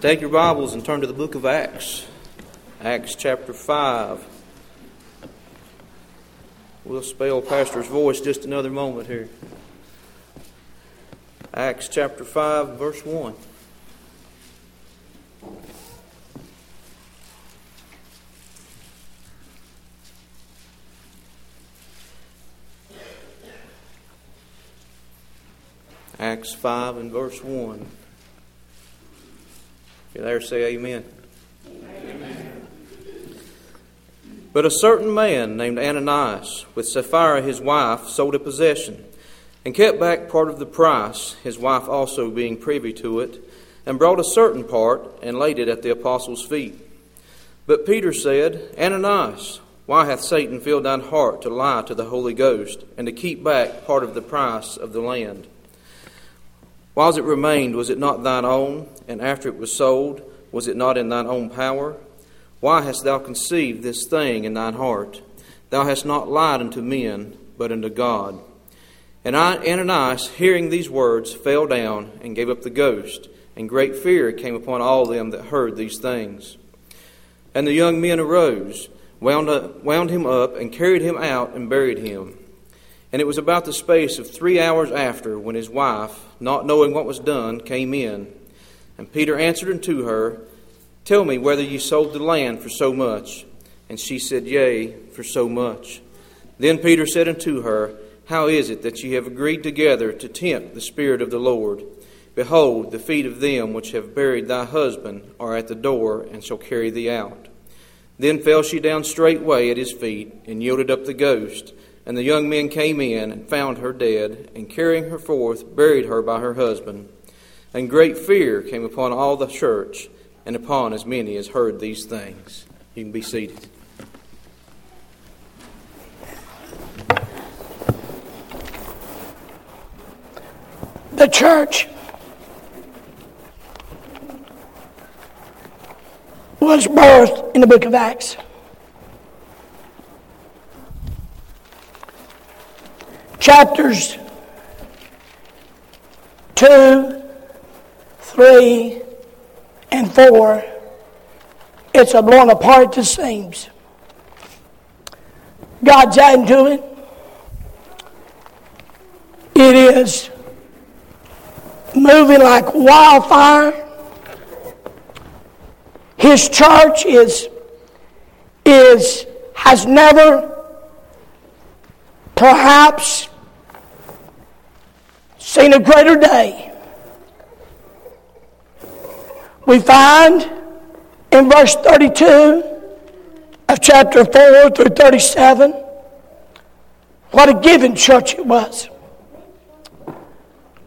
Take your Bibles and turn to the book of Acts. Acts chapter 5. We'll spell Pastor's voice just another moment here. Acts chapter 5, verse 1. Acts 5 and verse 1. You're there, say amen. amen. But a certain man named Ananias, with Sapphira his wife, sold a possession, and kept back part of the price, his wife also being privy to it, and brought a certain part, and laid it at the apostles' feet. But Peter said, Ananias, why hath Satan filled thine heart to lie to the Holy Ghost, and to keep back part of the price of the land? Whiles it remained, was it not thine own? And after it was sold, was it not in thine own power? Why hast thou conceived this thing in thine heart? Thou hast not lied unto men, but unto God. And Ananias, hearing these words, fell down and gave up the ghost, and great fear came upon all them that heard these things. And the young men arose, wound, up, wound him up, and carried him out and buried him. And it was about the space of three hours after when his wife, not knowing what was done, came in. And Peter answered unto her, Tell me whether ye sold the land for so much. And she said, Yea, for so much. Then Peter said unto her, How is it that ye have agreed together to tempt the Spirit of the Lord? Behold, the feet of them which have buried thy husband are at the door, and shall carry thee out. Then fell she down straightway at his feet, and yielded up the ghost. And the young men came in and found her dead, and carrying her forth, buried her by her husband. And great fear came upon all the church, and upon as many as heard these things. You can be seated. The church was birthed in the book of Acts. Chapters 2, 3, and 4, it's a blown apart the seams. God's adding to it. It is moving like wildfire. His church is, is has never perhaps seen a greater day. We find in verse 32 of chapter 4 through 37 what a giving church it was.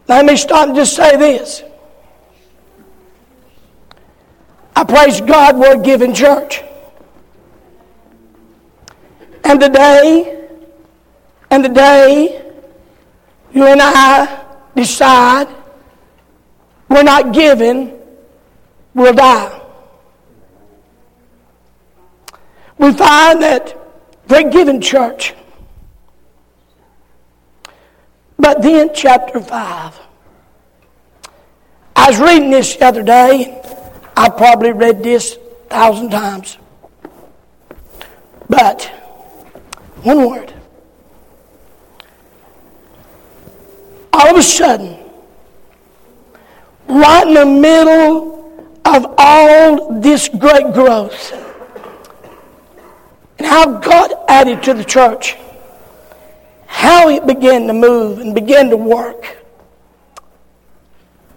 Let me stop and just say this. I praise God we're a giving church. And today, and the day you and I decide we're not giving, we'll die. We find that great giving church. But then, chapter 5. I was reading this the other day. I probably read this a thousand times. But, one word all of a sudden, right in the middle of all this great growth, and how God added to the church, how it began to move and began to work,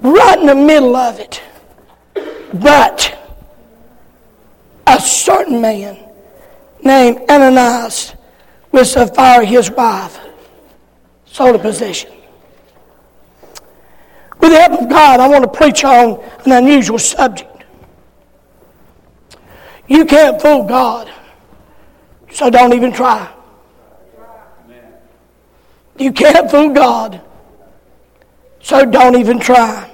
right in the middle of it. But a certain man named Ananias with Sapphira, his wife, sold a possession. With the help of God, I want to preach on an unusual subject. You can't fool God, so don't even try. You can't fool God, so don't even try.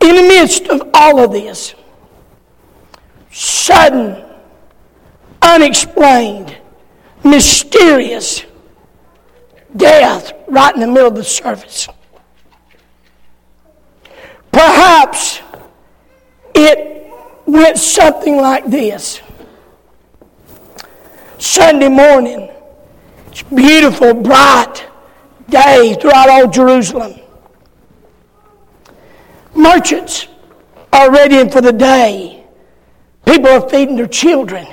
In the midst of all of this, sudden, unexplained, mysterious, death right in the middle of the service. Perhaps it went something like this Sunday morning, it's beautiful, bright day throughout all Jerusalem. Merchants are readying for the day. People are feeding their children.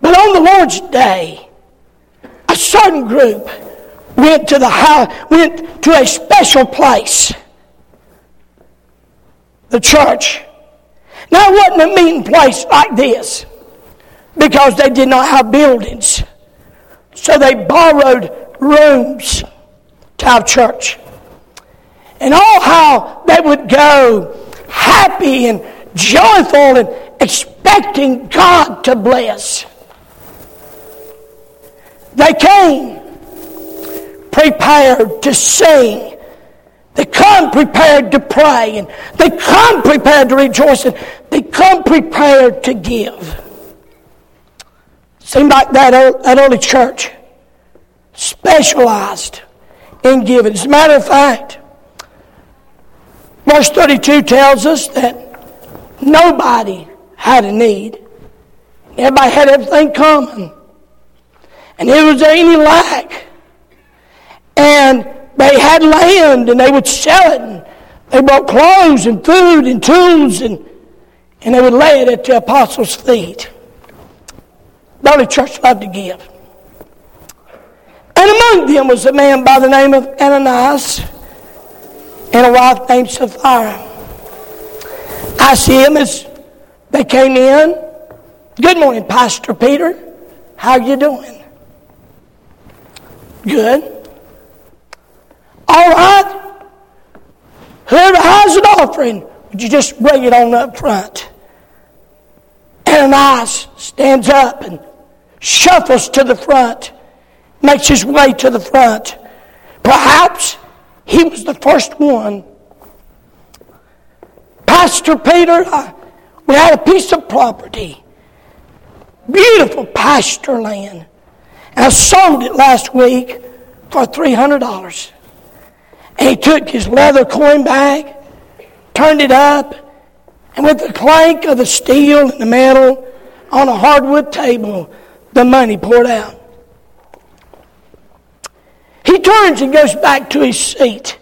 But on the Lord's day, a certain group went to the house, went to a special place, the church. Now, it wasn't a meeting place like this because they did not have buildings. So they borrowed rooms to have church. And all how they would go happy and joyful and expecting God to bless. They came prepared to sing. They come prepared to pray. And they come prepared to rejoice. And they come prepared to give. Seemed like that, that early church specialized in giving. As a matter of fact, verse 32 tells us that nobody had a need. Everybody had everything common. And if was any lack, and they had land and they would sell it, and they brought clothes and food and tools, and, and they would lay it at the apostles' feet. The early church loved to give. And among them was a man by the name of Ananias and a wife named Sapphira. I see him as they came in. Good morning, Pastor Peter. How you doing? Good. All right. Whoever has an offering, would you just bring it on up front? Ananias stands up and shuffles to the front, makes his way to the front. Perhaps he was the first one. Pastor Peter, I, we had a piece of property, beautiful pasture land. I sold it last week for $300. And he took his leather coin bag, turned it up, and with the clank of the steel and the metal on a hardwood table, the money poured out. He turns and goes back to his seat,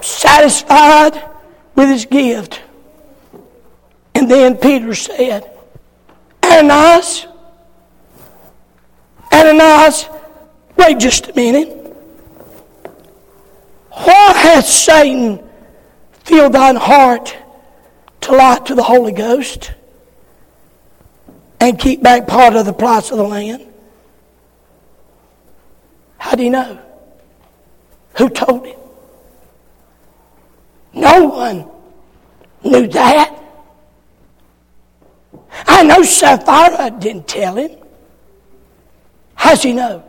satisfied with his gift. And then Peter said, Ananias, Ananias, wait just a minute. Why hath Satan filled thine heart to lie to the Holy Ghost and keep back part of the price of the land? How do you know? Who told him? No one knew that. I know Sapphira didn't tell him. How's he know?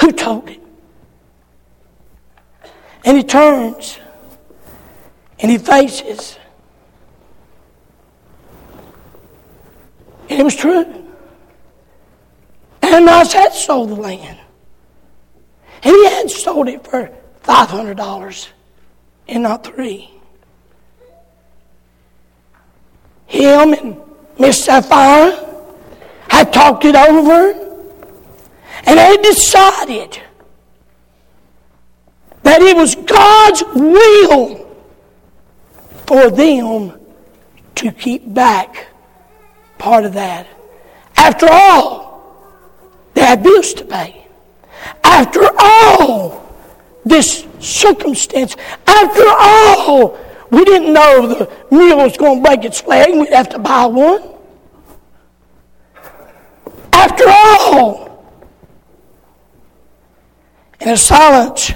Who told him? And he turns and he faces. And it was true. Ananias had sold the land. And he had sold it for $500 and not three. Him and Miss Sapphira had talked it over and they decided that it was God's will for them to keep back part of that. After all, they had bills to pay. After all, this circumstance, after all, we didn't know the mule was going to break its leg we'd have to buy one. After all, and the silence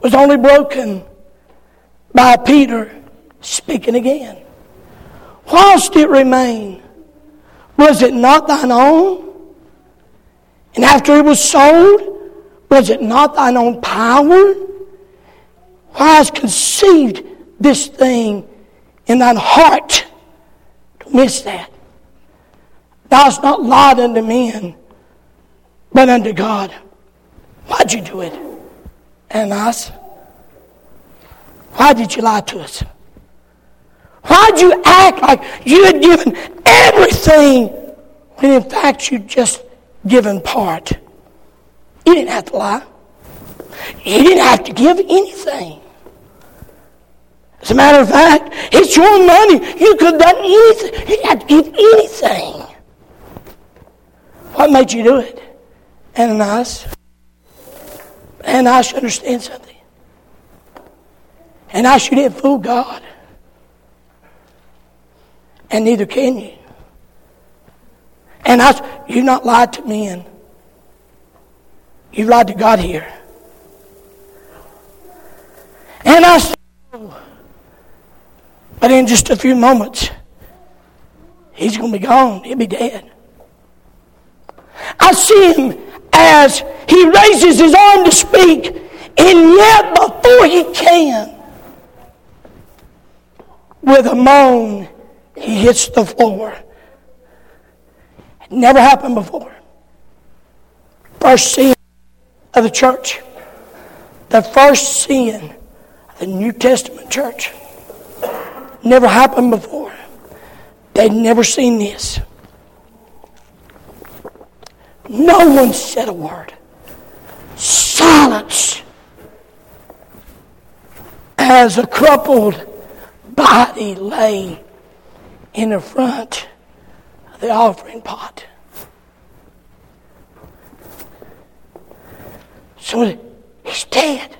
was only broken by Peter speaking again. Whilst it remained, was it not thine own? And after it was sold, was it not thine own power? Why hast conceived this thing in thine heart? Don't miss that. Thou hast not lied unto men, but unto God. Why'd you do it? And us? Why did you lie to us? Why'd you act like you had given everything when in fact you'd just given part? You didn't have to lie. You didn't have to give anything. As a matter of fact, it's your money. You could have done anything. You didn't have to give anything. What made you do it? Ananias. I should understand something. And I should didn't fool God. And neither can you. And I, you've not lied to men. You've lied to God here. And I said, but in just a few moments, he's going to be gone. He'll be dead. I see him as he raises his arm to speak, and yet before he can, with a moan, he hits the floor. It never happened before. First sin of the church. The first sin of the New Testament church. Never happened before. They'd never seen this. No one said a word. Silence. As a crumpled body lay in the front of the offering pot. So he's dead.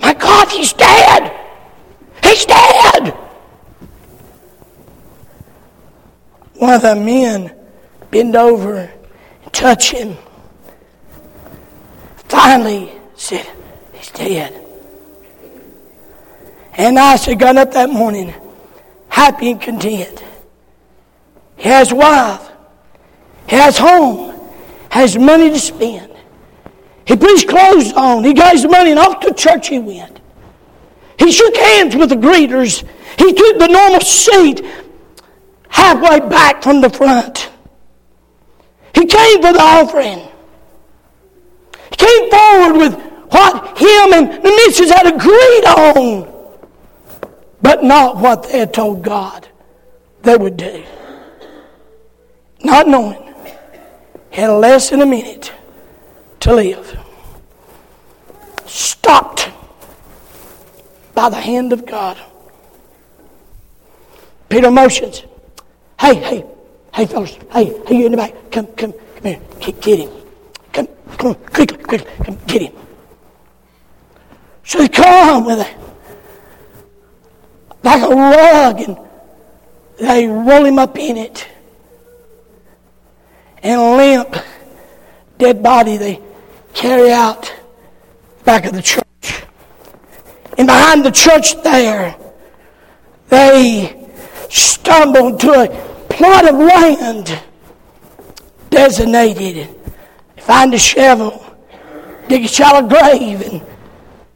My God, he's dead. He's dead. One of the men bend over and touch him. Finally said, He's dead. And I had got up that morning happy and content. He has wife. He has home. Has money to spend. He put his clothes on. He got his money and off to church he went. He shook hands with the greeters. He took the normal seat halfway back from the front. Came for the offering. He came forward with what him and the missus had agreed on, but not what they had told God they would do. Not knowing, had less than a minute to live. Stopped by the hand of God. Peter motions. Hey, hey, hey, fellas. Hey, hey, you in the back. Come, come, come here. Get, get him. Come, come on, quickly, quickly. Come, get him. So they come with a, like a rug and they roll him up in it. And limp, dead body they carry out back of the church. And behind the church there, they stumbled to a plot of land designated. Find a shovel, dig a shallow grave, and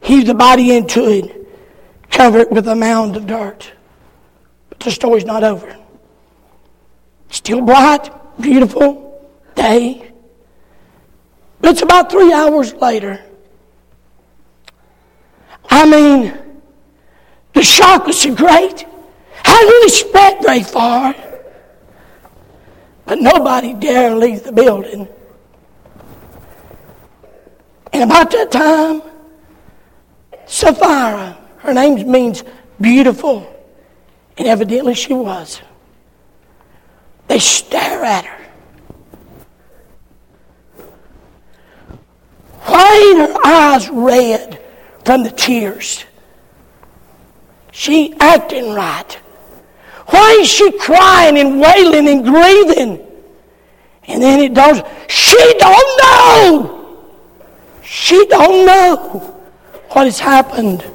heave the body into it, cover it with a mound of dirt. But the story's not over. Still bright, beautiful day. But it's about three hours later I mean, the shock was so great. I didn't expect very far. But nobody dare leave the building. And about that time, Sapphira, her name means beautiful, and evidently she was. They stare at her. Why ain't her eyes red? from the tears. She acting right. Why is she crying and wailing and grieving? And then it don't. She don't know. She don't know what has happened.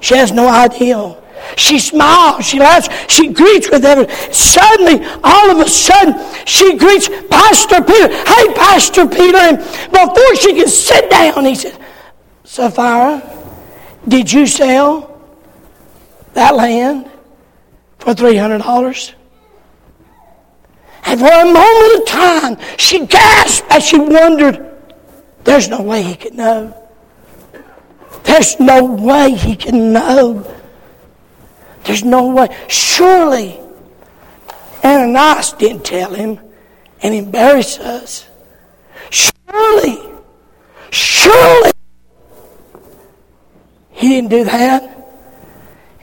She has no idea. She smiles, she laughs, she greets with everyone. Suddenly, all of a sudden, she greets Pastor Peter. Hey, Pastor Peter. And before she can sit down, he says, Sapphira, did you sell that land for $300? And for a moment of time, she gasped as she wondered, there's no way he could know. There's no way he can know There's no way. Surely Ananias didn't tell him and embarrass us. Surely, surely he didn't do that.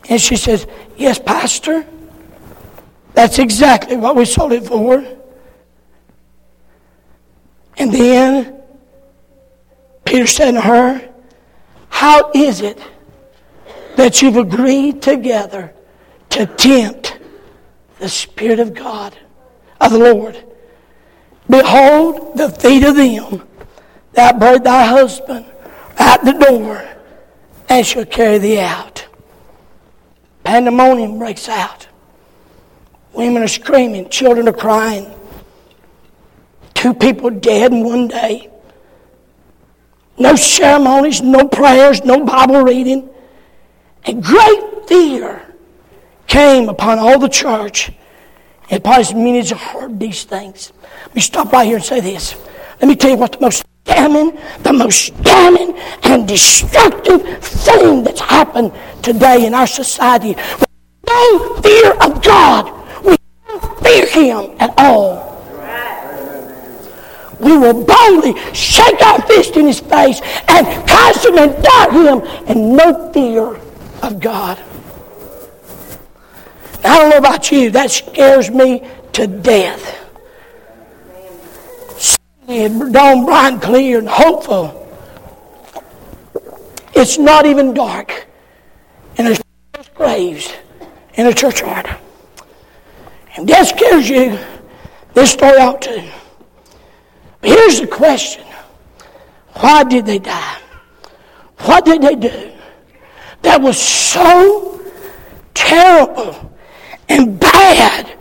And she says, Yes, Pastor. That's exactly what we sold it for. And then Peter said to her, How is it that you've agreed together to tempt the Spirit of God, of the Lord? Behold, the feet of them that brought thy husband at the door, and shall carry thee out. Pandemonium breaks out. Women are screaming, children are crying. Two people dead in one day. No ceremonies, no prayers, no Bible reading. A great fear came upon all the church. And probably have heard these things. Let me stop right here and say this. Let me tell you what the most damning, the most damning and destructive thing that's happened today in our society. No fear of God. We don't fear Him at all we will boldly shake our fist in his face and curse him and doubt him and no fear of God. I don't know about you, that scares me to death. It dawned bright and clear and hopeful. It's not even dark And there's graves in a churchyard. And that scares you, this story ought to. Here's the question Why did they die? What did they do that was so terrible and bad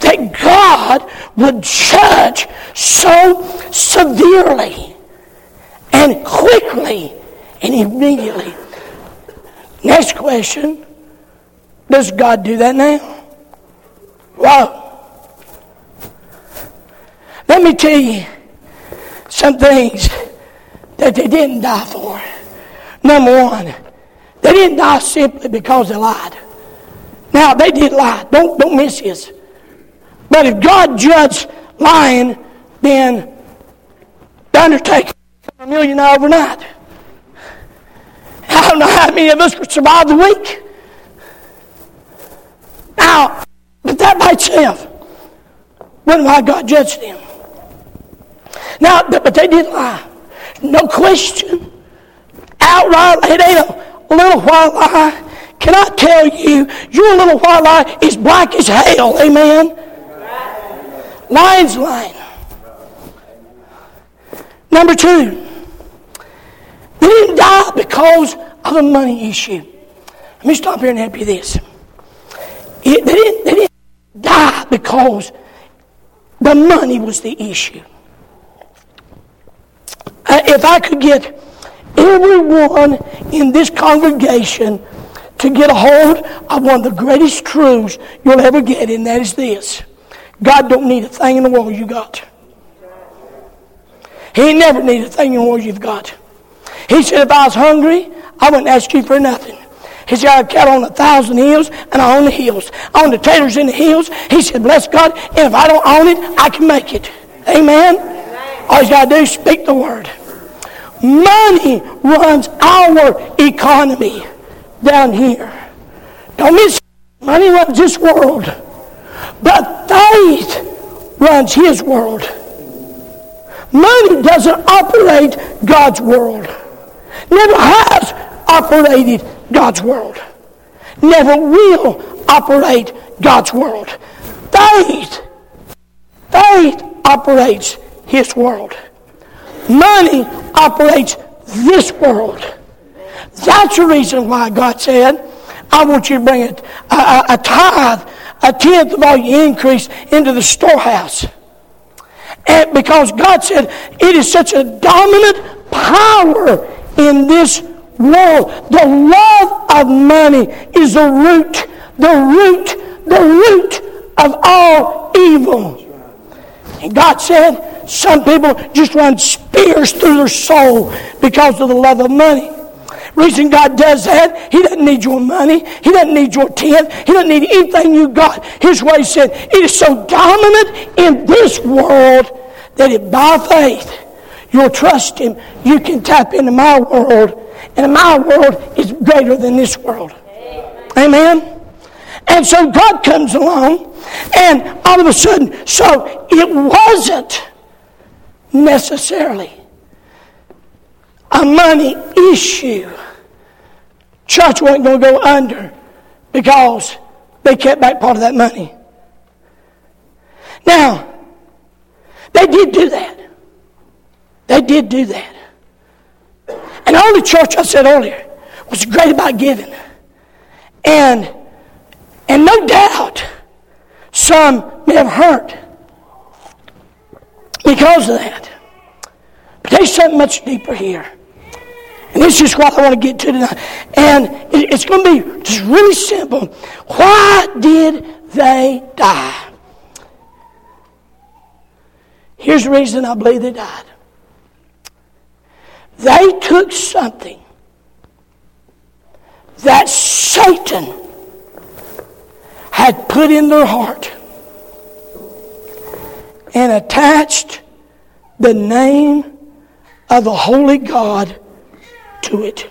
that God would judge so severely and quickly and immediately? Next question Does God do that now? Wow. Let me tell you some things that they didn't die for. Number one, they didn't die simply because they lied. Now, they did lie. Don't, don't miss this. But if God judged lying, then the undertaker a millionaire overnight. I don't know how many of us could survive the week. Now, but that by itself wasn't why God judged them. Now, but they did lie. No question. Outright, it ain't a little while lie. Can I tell you, your little while lie is black as hell. Amen. Lying's lying. Number two, they didn't die because of a money issue. Let me stop here and help you this. It, they, didn't, they didn't die because the money was the issue. Uh, if I could get everyone in this congregation to get a hold of one of the greatest truths you'll ever get, and that is this God don't need a thing in the world you got. He never needed a thing in the world you've got. He said, if I was hungry, I wouldn't ask you for nothing. He said, I have cattle on a thousand hills, and I own the hills. I own the taters in the hills. He said, bless God, and if I don't own it, I can make it. Amen? All you got to do is speak the word. Money runs our economy down here. Don't miss money runs this world. But faith runs his world. Money doesn't operate God's world. Never has operated God's world. Never will operate God's world. Faith, faith operates his world. Money operates this world. That's the reason why God said, I want you to bring a, a, a tithe, a tenth of all your increase into the storehouse. And because God said it is such a dominant power in this world. The love of money is the root, the root, the root of all evil. And God said, some people just run spears through their soul because of the love of money. Reason God does that, He doesn't need your money. He doesn't need your tenth. He doesn't need anything you got. Here's what He said. It is so dominant in this world that if by faith you'll trust Him, you can tap into my world. And my world is greater than this world. Amen. Amen? And so God comes along, and all of a sudden, so it wasn't necessarily a money issue. Church wasn't going to go under because they kept back part of that money. Now, they did do that. They did do that. And all the church, I said earlier, was great about giving. And, and no doubt, some may have hurt because of that. But there's something much deeper here. And this is what I want to get to tonight. And it's going to be just really simple. Why did they die? Here's the reason I believe they died. They took something that Satan had put in their heart and attached the name of the Holy God to it.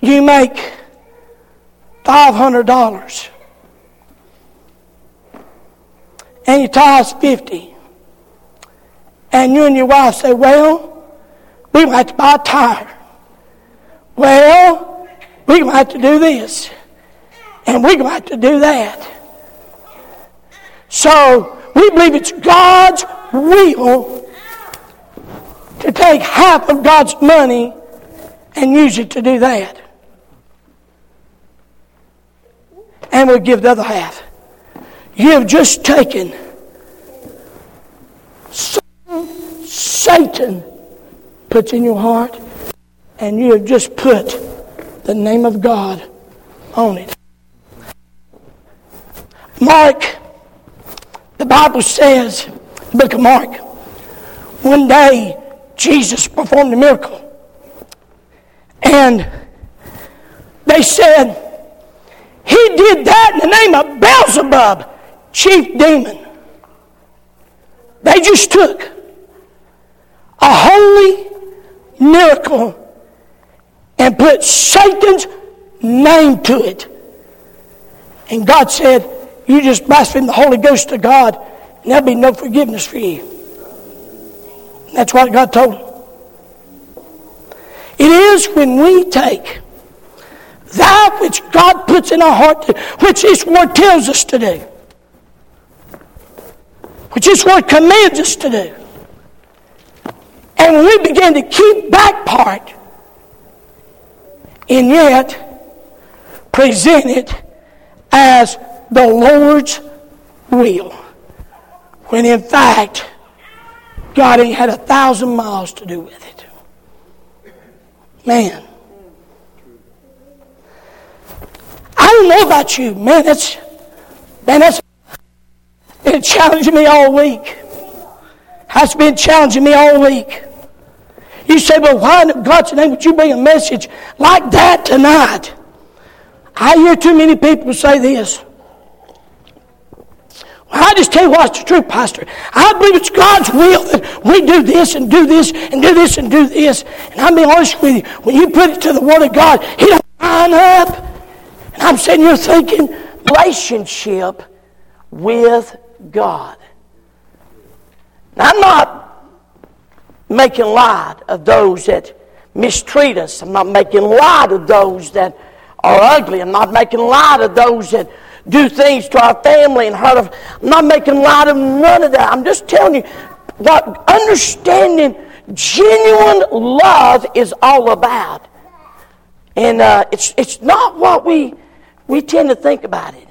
You make $500 and you tithe 50 and you and your wife say, well, we might buy a tire. Well, we might have to do this. And we're going to do that. So we believe it's God's will to take half of God's money and use it to do that. And we'll give the other half. You have just taken Satan puts in your heart, and you have just put the name of God on it. Mark, the Bible says, the book of Mark, one day Jesus performed a miracle. And they said, He did that in the name of Beelzebub, chief demon. They just took a holy miracle and put Satan's name to it. And God said, you just blaspheme the Holy Ghost to God, and there'll be no forgiveness for you. That's what God told him. It is when we take that which God puts in our heart, which His Word tells us to do, which His Word commands us to do, and we begin to keep that part, and yet present it as the Lord's will. When in fact, God ain't had a thousand miles to do with it. Man. I don't know about you. Man, that's man, that's been challenging me all week. Has been challenging me all week. You say, well, why in God's name would you bring a message like that tonight? I hear too many people say this. I just tell you what's the truth, Pastor. I believe it's God's will that we do this and do this and do this and do this. And I'll be honest with you, when you put it to the Word of God, He don't line up. And I'm sitting here thinking, relationship with God. Now, I'm not making light of those that mistreat us. I'm not making light of those that are ugly. I'm not making light of those that do things to our family and hurt us. I'm not making light of none of that. I'm just telling you what understanding genuine love is all about. And uh, it's, it's not what we, we tend to think about it.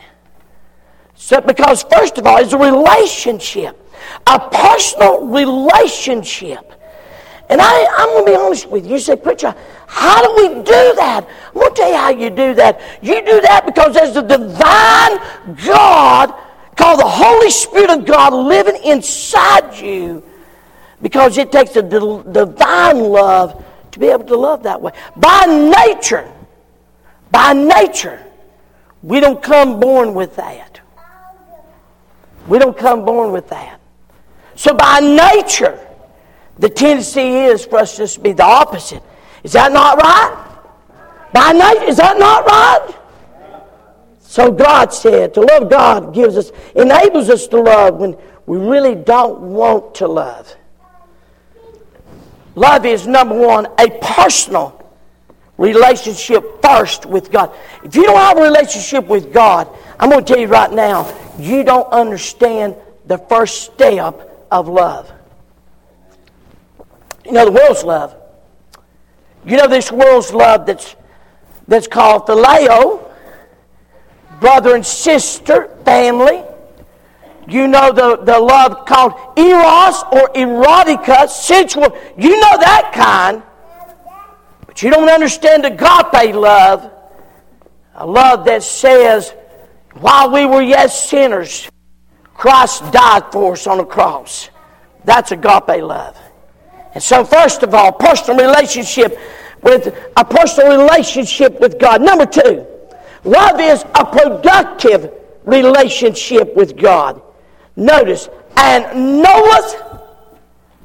So, because, first of all, it's a relationship, a personal relationship. And I, I'm going to be honest with you. You say, Preacher, how do we do that? I'm going to tell you how you do that. You do that because there's a divine God called the Holy Spirit of God living inside you because it takes a divine love to be able to love that way. By nature, by nature, we don't come born with that. We don't come born with that. So by nature, the tendency is for us just to be the opposite. Is that not right? By nature, is that not right? So God said, to love God gives us, enables us to love when we really don't want to love. Love is number one, a personal relationship first with God. If you don't have a relationship with God, I'm going to tell you right now, you don't understand the first step of love. You know the world's love. You know this world's love that's that's called phileo, brother and sister, family. You know the, the love called eros or erotica, sensual. You know that kind. But you don't understand agape love, a love that says, while we were yet sinners, Christ died for us on the cross. That's agape love. And so, first of all, personal relationship with a personal relationship with God. Number two, love is a productive relationship with God. Notice, and knoweth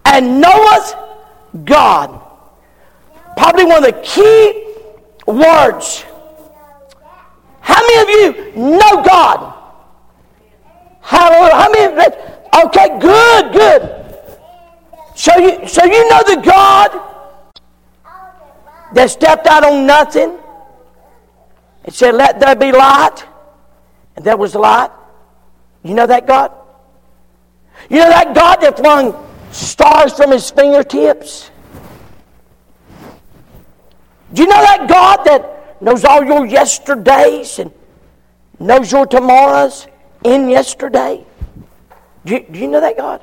and knoweth God. Probably one of the key words. How many of you know God? Hallelujah. How many? Okay, good, good. So you, so you know the God that stepped out on nothing and said, Let there be light, and there was light. You know that God? You know that God that flung stars from his fingertips? Do you know that God that knows all your yesterdays and knows your tomorrows in yesterday? Do you, do you know that God?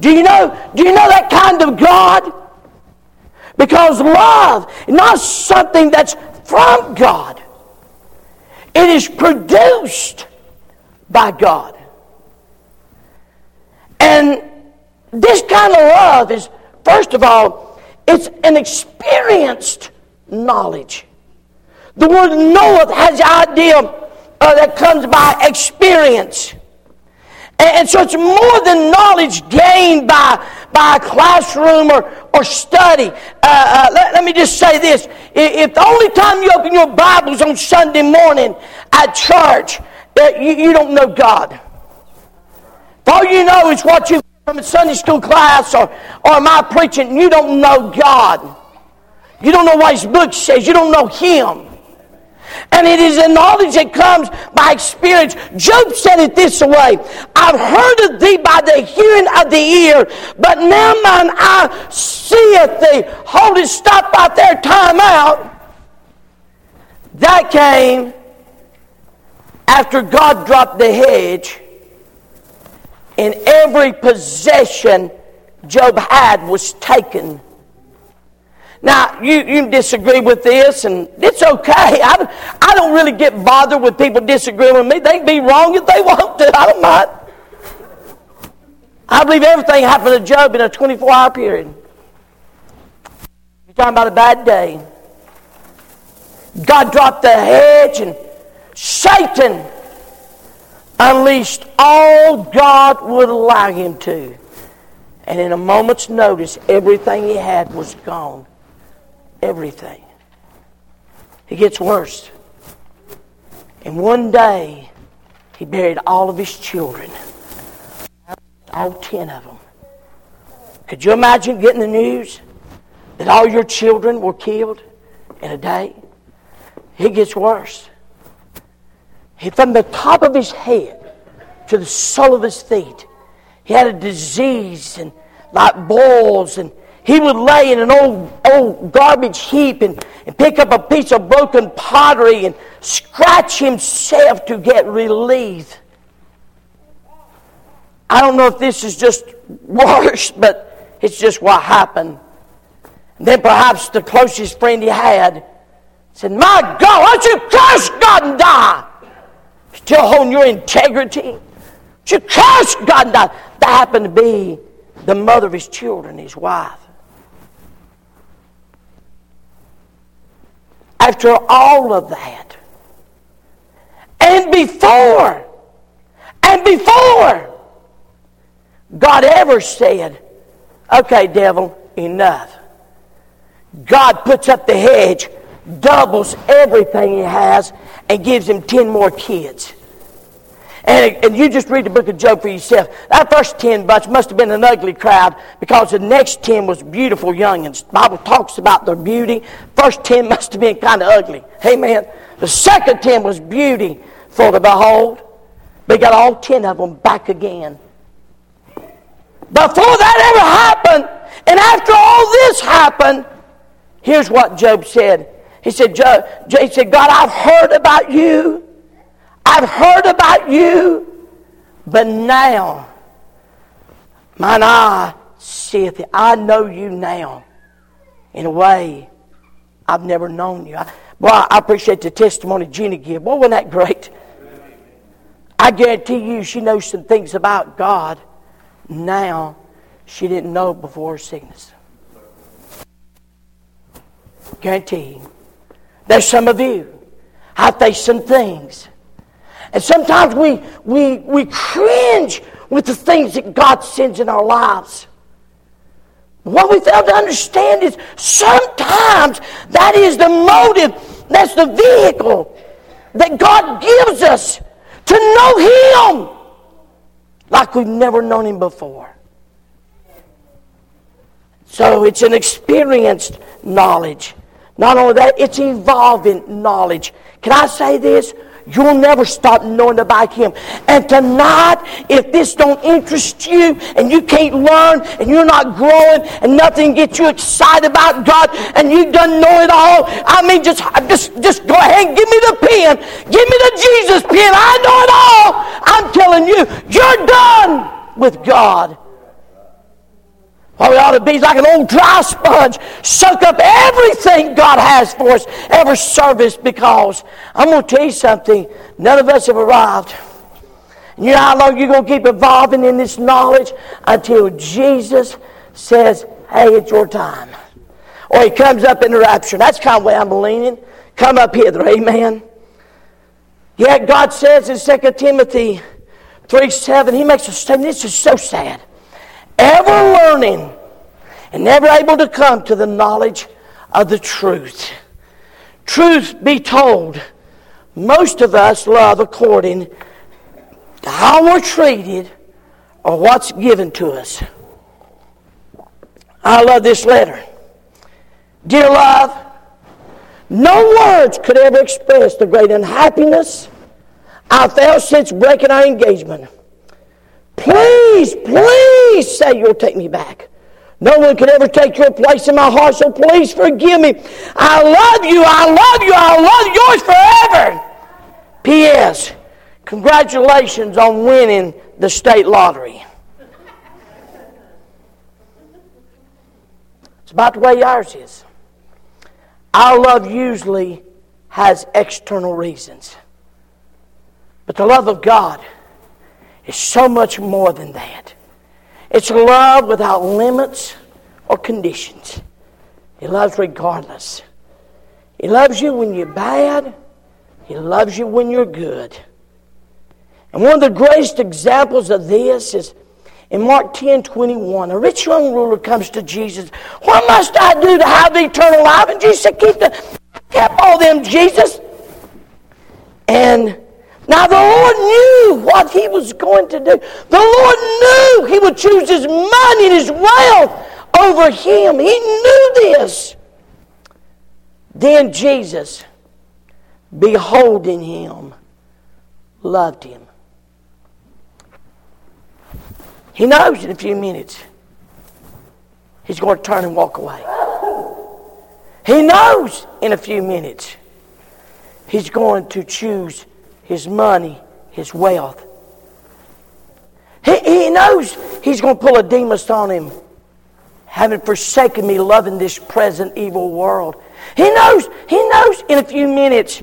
Do you know, do you know that kind of God? Because love is not something that's from God. It is produced by God. And this kind of love is, first of all, it's an experienced knowledge. The word knoweth has the idea uh, that comes by experience. And so it's more than knowledge gained by, by a classroom or, or study. Uh, uh, let, let, me just say this. If the only time you open your Bibles on Sunday morning at church, uh, you, you don't know God. All you know is what you from a Sunday school class or, or my preaching. You don't know God. You don't know what His book says. You don't know Him. And it is a knowledge that comes by experience. Job said it this way I've heard of thee by the hearing of the ear, but now mine eye seeth thee. Hold it, stop right there, time out. That came after God dropped the hedge, and every possession Job had was taken now, you, you disagree with this, and it's okay. I, I don't really get bothered with people disagreeing with me. They can be wrong if they want to. I don't mind. I believe everything happened to Job in a 24 hour period. You're talking about a bad day. God dropped the hedge, and Satan unleashed all God would allow him to. And in a moment's notice, everything he had was gone everything. It gets worse. And one day, he buried all of his children, all ten of them. Could you imagine getting the news that all your children were killed in a day? It gets worse. He, from the top of his head to the sole of his feet, he had a disease and like boils and he would lay in an old, old garbage heap and, and pick up a piece of broken pottery and scratch himself to get relief. I don't know if this is just worse, but it's just what happened. And then perhaps the closest friend he had said, My God, why don't you curse God and die? Still holding your integrity. You curse God and die. That happened to be the mother of his children, his wife. After all of that, and before, and before God ever said, Okay, devil, enough. God puts up the hedge, doubles everything he has, and gives him 10 more kids. And, and you just read the book of Job for yourself. That first 10 bunch must have been an ugly crowd because the next 10 was beautiful youngins. The Bible talks about their beauty. First 10 must have been kind of ugly. Amen. The second 10 was beauty for the behold. They got all 10 of them back again. Before that ever happened, and after all this happened, here's what Job said. He said, Job, he said, God, I've heard about you. I've heard about you, but now mine eye seeth it. I know you now in a way I've never known you. I, boy, I appreciate the testimony Gina gave. Boy, wasn't that great? I guarantee you she knows some things about God now she didn't know before her sickness. Guarantee There's some of you. I face some things and sometimes we, we, we cringe with the things that God sends in our lives. What we fail to understand is sometimes that is the motive, that's the vehicle that God gives us to know Him like we've never known Him before. So it's an experienced knowledge. Not only that, it's evolving knowledge. Can I say this? You'll never stop knowing about Him. And tonight, if this don't interest you and you can't learn and you're not growing and nothing gets you excited about God and you don't know it all, I mean, just, just, just go ahead and give me the pen. Give me the Jesus pen. I know it all. I'm telling you, you're done with God. Well, we ought to be like an old dry sponge, soak up everything God has for us, every service, because I'm going to tell you something. None of us have arrived. You know how long you're going to keep evolving in this knowledge until Jesus says, hey, it's your time. Or he comes up in the rapture. That's kind of way I'm leaning. Come up hither, amen. Yet God says in 2 Timothy 3 7, he makes a statement. This is so sad ever learning and never able to come to the knowledge of the truth. Truth be told, most of us love according to how we're treated or what's given to us. I love this letter. Dear love, no words could ever express the great unhappiness I felt since breaking our engagement. Please, please say you'll take me back. No one could ever take your place in my heart, so please forgive me. I love you, I love you, I love yours forever. P.S. Congratulations on winning the state lottery. It's about the way ours is. Our love usually has external reasons. But the love of God is so much more than that. It's love without limits or conditions. He loves regardless. He loves you when you're bad. He loves you when you're good. And one of the greatest examples of this is in Mark 10 21. A rich young ruler comes to Jesus. What must I do to have eternal life? And Jesus said, Keep, the, keep all them, Jesus. And now, the Lord knew what he was going to do. The Lord knew he would choose his money and his wealth over him. He knew this. Then Jesus, beholding him, loved him. He knows in a few minutes he's going to turn and walk away. He knows in a few minutes he's going to choose his money, his wealth. He, he knows he's going to pull a Demas on him having forsaken me, loving this present evil world. He knows, he knows in a few minutes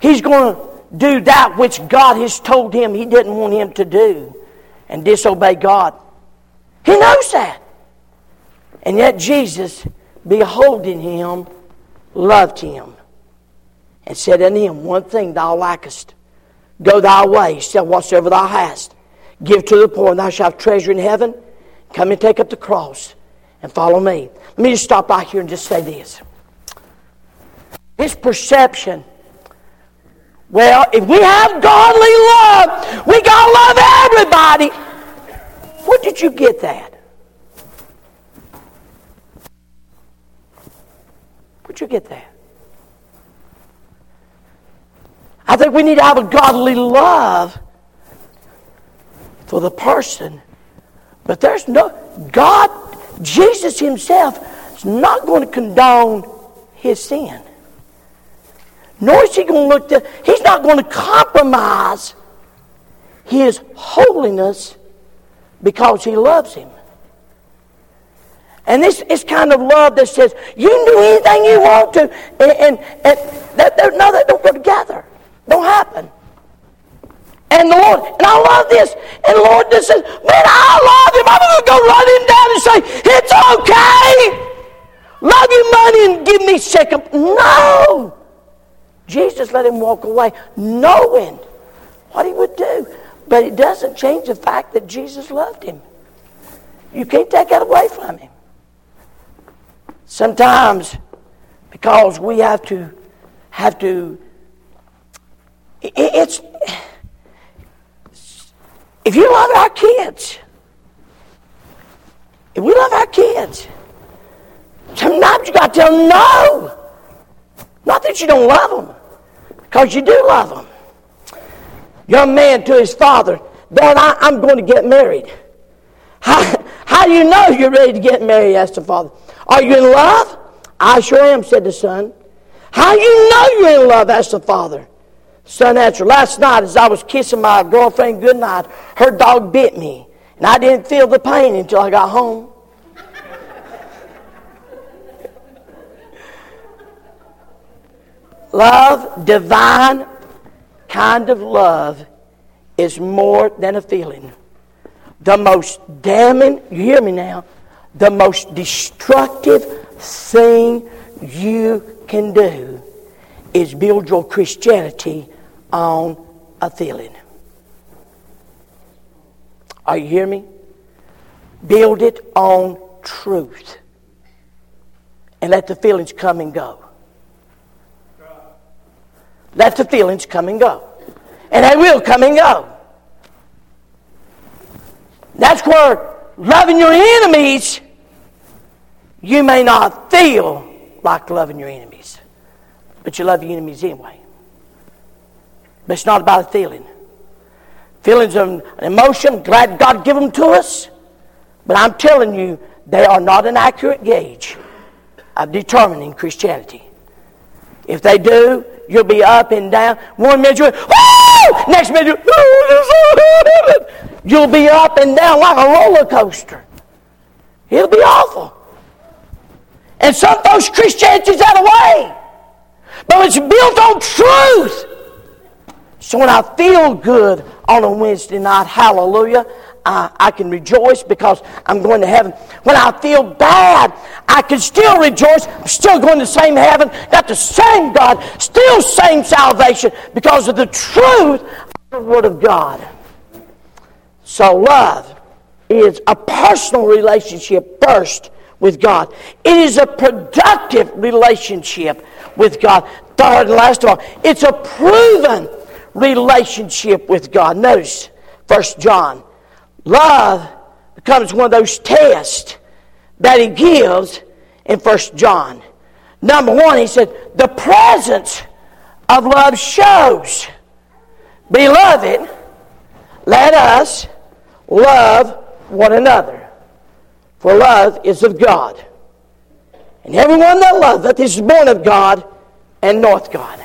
he's going to do that which God has told him he didn't want him to do and disobey God. He knows that. And yet Jesus, beholding him, loved him and said unto him, One thing thou lackest. Go thy way, sell whatsoever thou hast. Give to the poor, and thou shalt have treasure in heaven. Come and take up the cross and follow me. Let me just stop right here and just say this. This perception. Well, if we have godly love, we gotta love everybody. Where did you get that? Where'd you get that? I think we need to have a godly love for the person. But there's no, God, Jesus Himself is not going to condone his sin. Nor is He going to look to, He's not going to compromise His holiness because He loves Him. And this is kind of love that says, you can do anything you want to. And, and, and that, no, that don't go together. Don't happen. And the Lord, and I love this. And the Lord just says, man, I love him. I'm going to go run him down and say, it's okay. Love your money and give me second. No. Jesus let him walk away knowing what he would do. But it doesn't change the fact that Jesus loved him. You can't take that away from him. Sometimes, because we have to have to, it's if you love our kids, if we love our kids, sometimes you got to tell them no. Not that you don't love them, because you do love them. Young man to his father, Dad, I, am going to get married. How, how do you know you're ready to get married? asked the father. Are you in love? I sure am, said the son. How do you know you're in love? asked the father. Son answered, Last night as I was kissing my girlfriend goodnight, her dog bit me. And I didn't feel the pain until I got home. love, divine kind of love, is more than a feeling. The most damning, you hear me now, the most destructive thing you can do is build your Christianity on a feeling. Are you hear me? Build it on truth. And let the feelings come and go. Let the feelings come and go. And they will come and go. That's where loving your enemies you may not feel like loving your enemies, but you love your enemies anyway. But it's not about a feeling. Feelings of emotion, glad God give them to us. But I'm telling you, they are not an accurate gauge of determining Christianity. If they do, you'll be up and down. One minute woo! Next minute you'll be up and down like a roller coaster. It'll be awful. And some folks' Christianity's out that way. But it's built on truth. So when I feel good on a Wednesday night, hallelujah, I, I, can rejoice because I'm going to heaven. When I feel bad, I can still rejoice. I'm still going to the same heaven, got the same God, still same salvation because of the truth of the Word of God. So love is a personal relationship first with God. It is a productive relationship with God. Third and last of all, it's a proven relationship with God. Notice First John. Love becomes one of those tests that he gives in First John. Number one, he said, the presence of love shows. Beloved, let us love one another. For love is of God. And everyone that loveth is born of God and knoweth God.